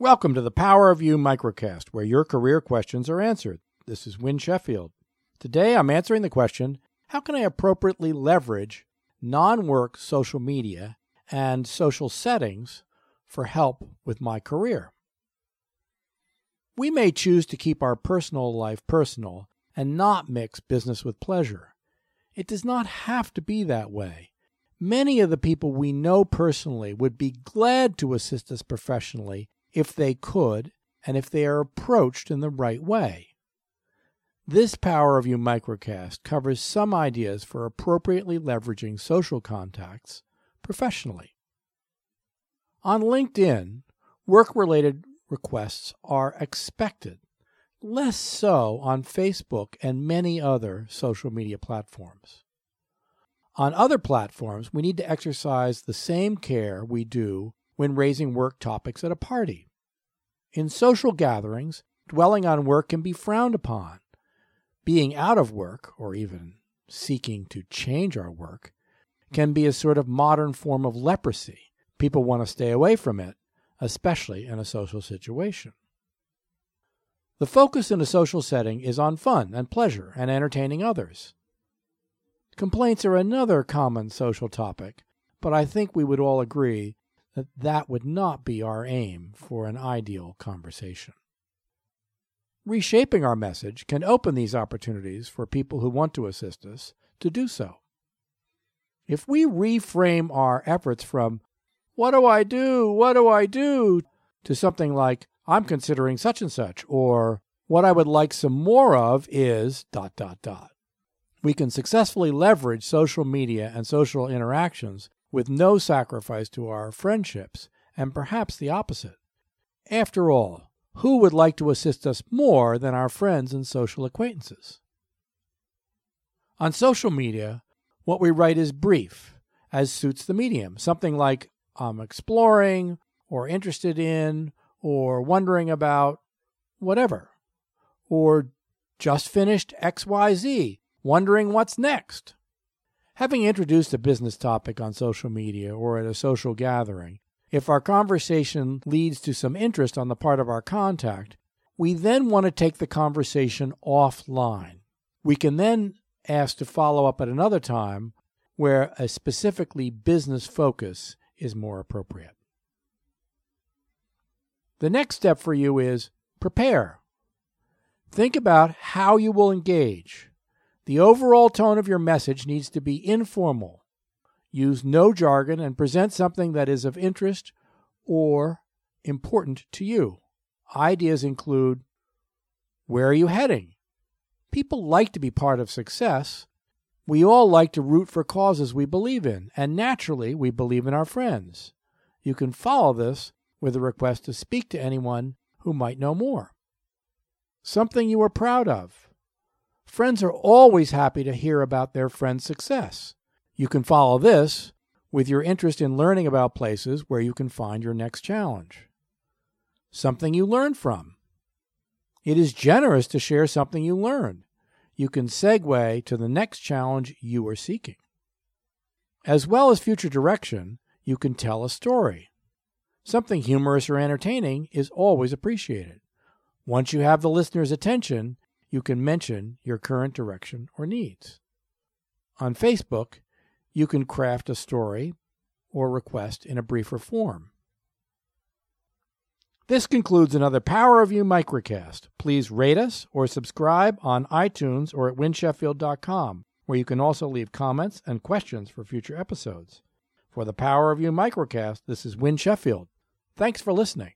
Welcome to the Power of You microcast, where your career questions are answered. This is Win Sheffield. Today I'm answering the question How can I appropriately leverage non work social media and social settings for help with my career? We may choose to keep our personal life personal and not mix business with pleasure. It does not have to be that way. Many of the people we know personally would be glad to assist us professionally if they could and if they are approached in the right way. This Power of You microcast covers some ideas for appropriately leveraging social contacts professionally. On LinkedIn, work related requests are expected, less so on Facebook and many other social media platforms. On other platforms, we need to exercise the same care we do when raising work topics at a party. In social gatherings, dwelling on work can be frowned upon. Being out of work, or even seeking to change our work, can be a sort of modern form of leprosy. People want to stay away from it, especially in a social situation. The focus in a social setting is on fun and pleasure and entertaining others. Complaints are another common social topic, but I think we would all agree that that would not be our aim for an ideal conversation. Reshaping our message can open these opportunities for people who want to assist us to do so. If we reframe our efforts from, What do I do? What do I do? to something like, I'm considering such and such, or what I would like some more of is dot dot dot. We can successfully leverage social media and social interactions with no sacrifice to our friendships, and perhaps the opposite. After all, who would like to assist us more than our friends and social acquaintances? On social media, what we write is brief, as suits the medium, something like I'm exploring, or interested in, or wondering about, whatever, or just finished XYZ, wondering what's next. Having introduced a business topic on social media or at a social gathering, if our conversation leads to some interest on the part of our contact, we then want to take the conversation offline. We can then ask to follow up at another time where a specifically business focus is more appropriate. The next step for you is prepare. Think about how you will engage. The overall tone of your message needs to be informal. Use no jargon and present something that is of interest or important to you. Ideas include Where are you heading? People like to be part of success. We all like to root for causes we believe in, and naturally, we believe in our friends. You can follow this with a request to speak to anyone who might know more. Something you are proud of. Friends are always happy to hear about their friend's success. You can follow this with your interest in learning about places where you can find your next challenge. Something you learned from. It is generous to share something you learned. You can segue to the next challenge you are seeking. As well as future direction, you can tell a story. Something humorous or entertaining is always appreciated. Once you have the listener's attention, you can mention your current direction or needs. On Facebook, you can craft a story or request in a briefer form. This concludes another Power of You microcast. Please rate us or subscribe on iTunes or at winsheffield.com, where you can also leave comments and questions for future episodes. For the Power of You microcast, this is Win Sheffield. Thanks for listening.